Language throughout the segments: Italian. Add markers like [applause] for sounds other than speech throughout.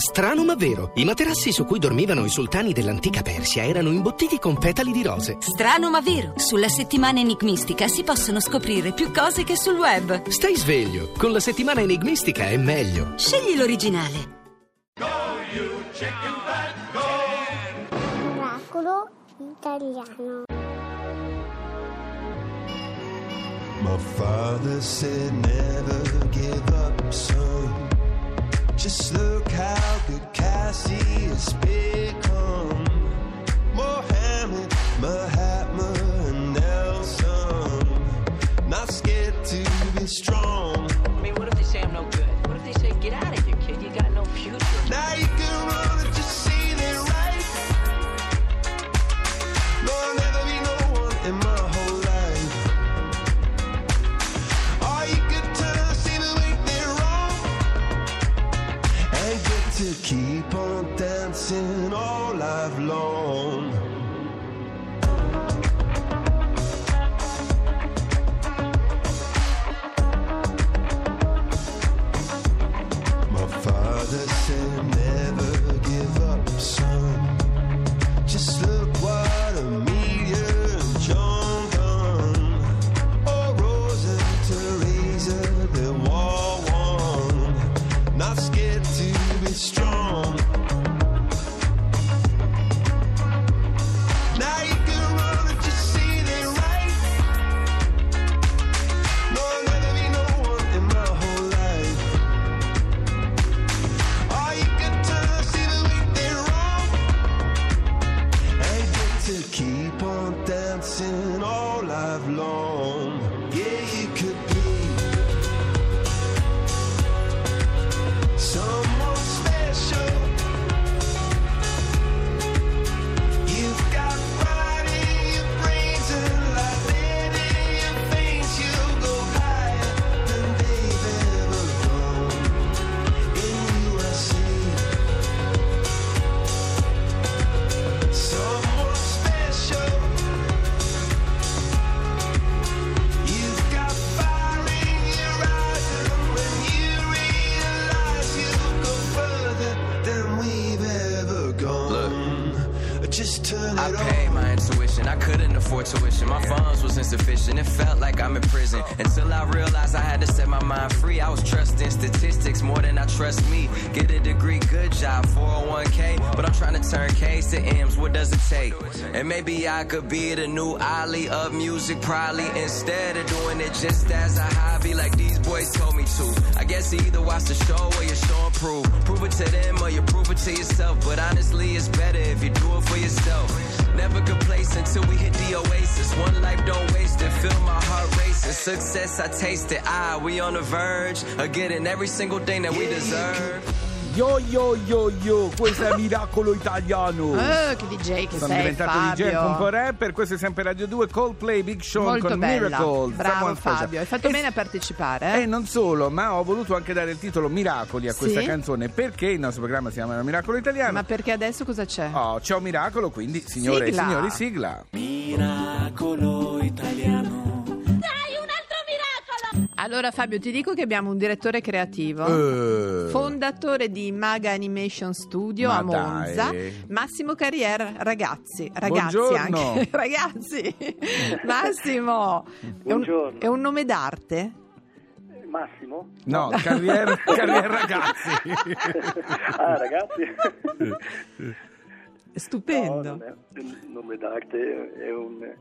Strano ma vero, i materassi su cui dormivano i sultani dell'antica Persia erano imbottiti con petali di rose. Strano ma vero, sulla settimana enigmistica si possono scoprire più cose che sul web. Stai sveglio, con la settimana enigmistica è meglio. Scegli l'originale. Miracolo italiano. My father said never give up, son. Just look how good Cassie has become. Mohammed, Mahatma, all life long. My funds was insufficient. It felt like I'm in prison. Until I realized I had to set my mind free. I was trusting statistics more than I trust me. Get a degree, good job, 401k. But I'm trying to turn K's to M's. What does it take? And maybe I could be the new Ali of music, probably instead of doing it just as a hobby, like these boys told me to. I guess either watch the show or you show and prove. Prove to them or you prove it to yourself. But honestly, it's better if you do it for yourself. Never complacent until we hit the oasis. One life, don't waste it. Feel my heart racing. Success, I taste it. Ah, we on the verge of getting every single thing that we deserve. Yo yo yo yo, questo è Miracolo Italiano. Eh, che DJ che Sono sei diventato DJ anche un po' Fabio. rapper, questo è sempre Radio 2, Coldplay, Big Sean Molto con bella. Miracle. Bravo. Fabio, hai fatto E- bene a partecipare. Eh? E non solo, ma ho voluto anche dare il titolo Miracoli a questa Sì? canzone perché il nostro programma si chiama Miracolo Italiano. Ma perché adesso cosa c'è? Oh, c'è un miracolo, quindi signore Sigla. e signori, sigla. Miracolo italiano. Allora Fabio, ti dico che abbiamo un direttore creativo. Eh, Fondatore di Maga Animation Studio Ma a Monza, dai. Massimo Carrier, ragazzi, ragazzi Buongiorno. anche, [laughs] ragazzi, [laughs] Massimo, è un, Buongiorno. è un nome d'arte? Massimo? no, carriera, carriera [laughs] ragazzi. ah, ragazzi? Stupendo. No, non è un nome d'arte, è, un,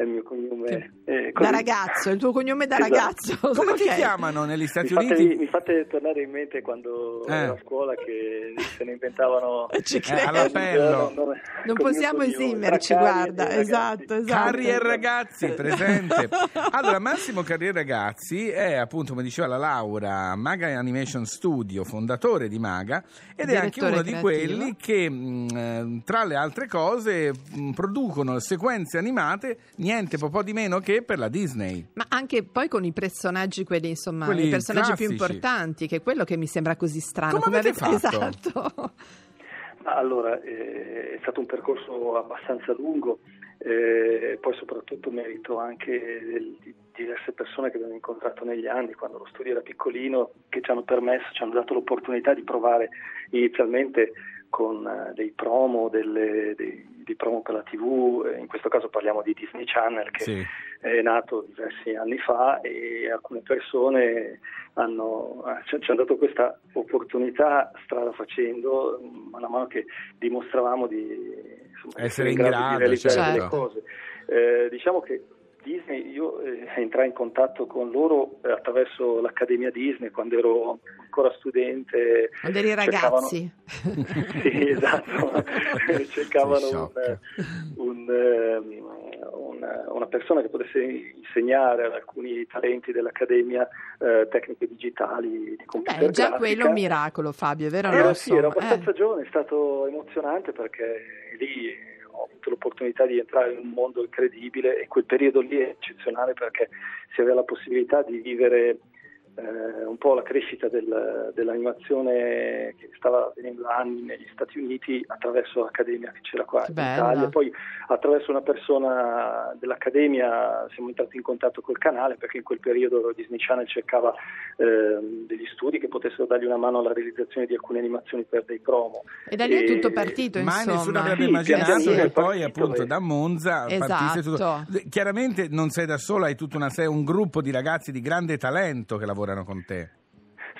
è il mio cognome. eh, da ragazzo, il tuo cognome da Esatto. ragazzo. Come [laughs] ti Ok. chiamano negli Mi Stati fate, Uniti? mi fate tornare in mente quando Eh. ero a scuola che se ne inventavano [laughs] Ci Eh, all'appello. Non col mio possiamo esimerci, guarda, e ragazzi. esatto, esatto. Carrier Ragazzi, [laughs] presente. Allora, Massimo Carrier Ragazzi è appunto, come diceva la Laura, Maga Animation Studio, fondatore di Maga, ed è anche Direttore uno di creativo. quelli che, mh, eh, tra le altre cose, mh, producono sequenze animate, niente po' po' di meno che per la Disney. Ma anche poi con i personaggi, quelli insomma, Quelli i personaggi più classici. importanti, che è quello che mi sembra così strano. Come avete fatto? Esatto. [laughs] Ma Allora, eh, è stato un percorso abbastanza lungo eh, poi soprattutto merito anche del- di diverse persone che abbiamo incontrato negli anni, quando lo studio era piccolino, che ci hanno permesso, ci hanno dato l'opportunità di provare inizialmente con eh, dei promo, delle- dei, dei promo per la TV, eh, in questo caso parliamo di Disney Channel che Sì. è nato diversi anni fa e alcune persone hanno, eh, ci, ci hanno dato questa opportunità strada facendo, man mano che dimostravamo di insomma, Essere in di grado, realizzare certo. delle cose. Eh, diciamo che Disney, io eh, entrai in contatto con loro eh, attraverso l'Accademia Disney quando ero ancora studente. Quando eri cercavano- ragazzi. [laughs] sì, esatto. [laughs] Cercavano un, sciocca. un, ehm, una, una persona che potesse insegnare ad alcuni talenti dell'Accademia eh, tecniche digitali di computer Beh, già grafica. quello è un miracolo, Fabio, è vero? Era, no? sì, era abbastanza eh. giovane, è stato emozionante perché lì ho avuto l'opportunità di entrare in un mondo incredibile e quel periodo lì è eccezionale perché si aveva la possibilità di vivere eh, un po' la crescita del- dell'animazione che stava avvenendo da anni negli Stati Uniti attraverso l'Accademia che c'era qua Che in bella. Italia. Poi attraverso una persona dell'Accademia siamo entrati in contatto col canale perché in quel periodo Disney Channel cercava ehm, degli studi che potessero dargli una mano alla realizzazione di alcune animazioni per dei promo. E da lì è E- tutto partito, insomma. nessuno avrebbe Sì, immaginato pianino che poi appunto eh. da Monza partisse Esatto. tutto. Chiaramente non sei da sola, hai tutta una serie, un gruppo di ragazzi di grande talento che lavorano con te.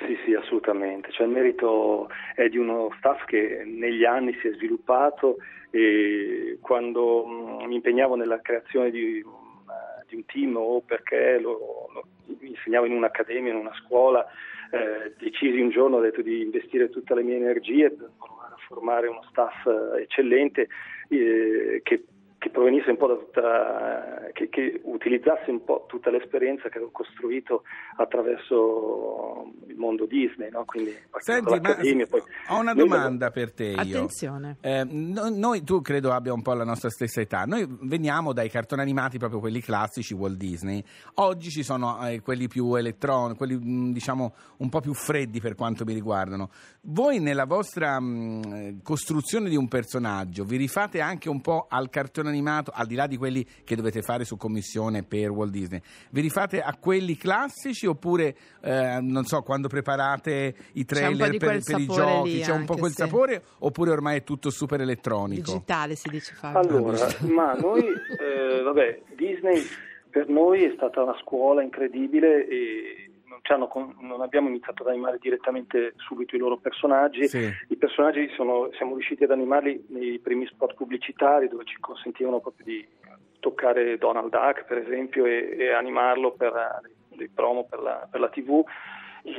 Sì, sì, assolutamente. Cioè, il merito è di uno staff che negli anni si è sviluppato e quando mh, mi impegnavo nella creazione di, un- di un team o perché lo, lo insegnavo in un'accademia, in una scuola, eh, decisi un giorno ho detto di investire tutte le mie energie per formare uno staff eh, eccellente eh, che che provenisse un po' da tutta, che, che utilizzasse un po' tutta l'esperienza che avevo costruito attraverso il mondo Disney, no? quindi Senti, ma poi- ho una Noi domanda per te. Io. Attenzione. Eh, no- noi, tu credo abbia un po' la nostra stessa età. Noi veniamo dai cartoni animati, proprio quelli classici Walt Disney. Oggi ci sono eh, quelli più elettronici, quelli mh, diciamo un po' più freddi per quanto mi riguardano. Voi nella vostra mh, costruzione di un personaggio vi rifate anche un po' al cartone animato, al di là di quelli che dovete fare su commissione per Walt Disney. Vi rifate a quelli classici oppure eh, non so, quando preparate i trailer per, per i giochi, lì c'è un po' quel sì. sapore oppure ormai è tutto super elettronico? Digitale si dice Fabio. Allora, ma noi, eh, vabbè, Disney per noi è stata una scuola incredibile e con- non abbiamo iniziato ad animare direttamente subito i loro personaggi. Sì. I personaggi sono- siamo riusciti ad animarli nei primi spot pubblicitari dove ci consentivano proprio di toccare Donald Duck, per esempio, e, e animarlo per eh, dei promo per la, per la TV.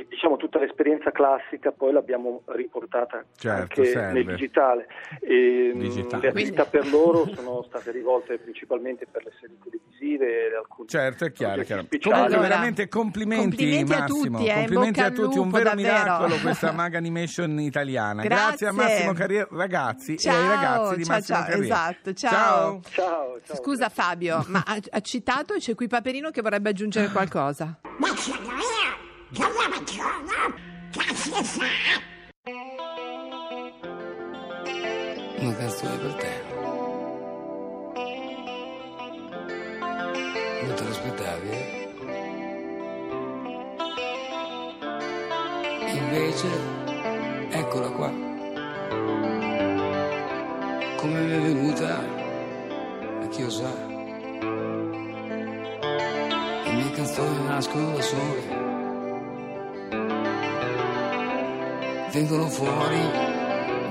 Diciamo tutta l'esperienza classica poi l'abbiamo riportata Certo, anche serve. nel digitale. E, mh, Digitale. Le attività per loro sono state rivolte principalmente per le serie televisive e alcuni Certo, è chiaro. chiaro. Comunque, Allora, veramente complimenti, complimenti a tutti, eh, complimenti a tutti, un vero davvero. miracolo questa [laughs] Maga Animation italiana. Grazie. Grazie a Massimo Carrier, ragazzi Ciao, e ai ragazzi di ciao, Massimo ciao, Carrier. esatto, ciao. Ciao, ciao. Scusa Fabio, ma ha, ha citato c'è qui Paperino che vorrebbe aggiungere [gasps] qualcosa. Una canzone per te. Non te l'aspettavi, eh? Invece, eccola qua. Come mi è venuta, a chi lo sa. Le mie canzoni nascono da sole. Vengono fuori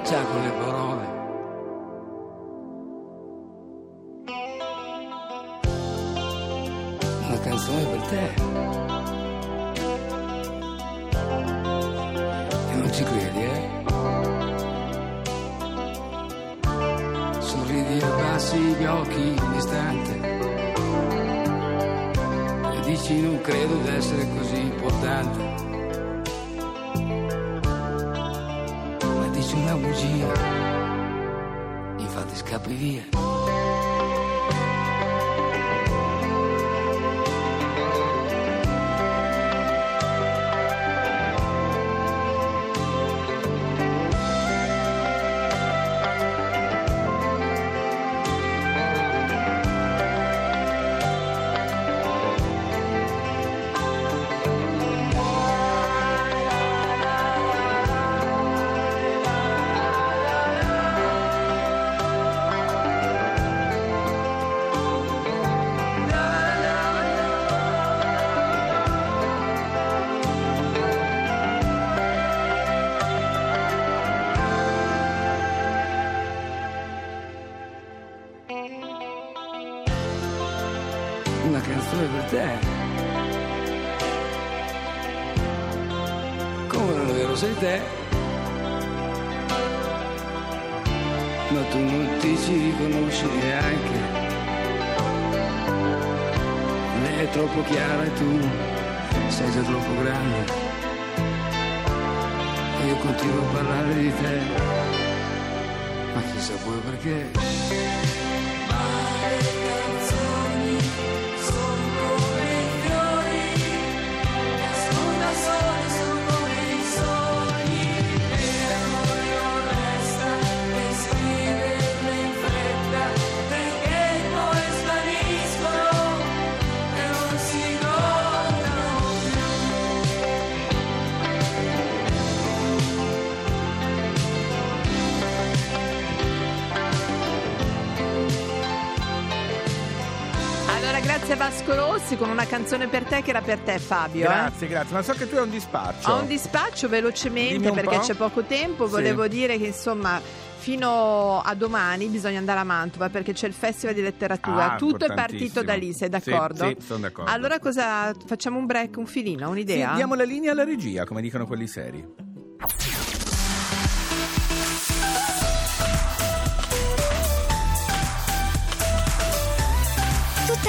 già con le parole. Una canzone per te. E non ci credi, eh? Sorridi e abbassi gli occhi un istante. Dici non credo d'essere così importante. Una bugia. Infatti scappi via. Come non è vero sei te, ma tu non ti ci riconosci neanche. Lei è troppo chiara e tu sei già troppo grande. Io continuo a parlare di te, ma chissà poi perché. Vasco Rossi con una canzone per te che era per te, Fabio. eh. Grazie, grazie. Ma so che tu hai un dispaccio. Ho un dispaccio velocemente perché po'. c'è poco tempo. Sì. Volevo dire che insomma. Fino a domani bisogna andare a Mantova perché c'è il Festival di Letteratura. Ah, Tutto è partito da lì, sei d'accordo? Sì, sì, sono d'accordo. Allora cosa facciamo un break, un filino, Sì, un'idea? diamo la linea alla regia, come dicono quelli seri.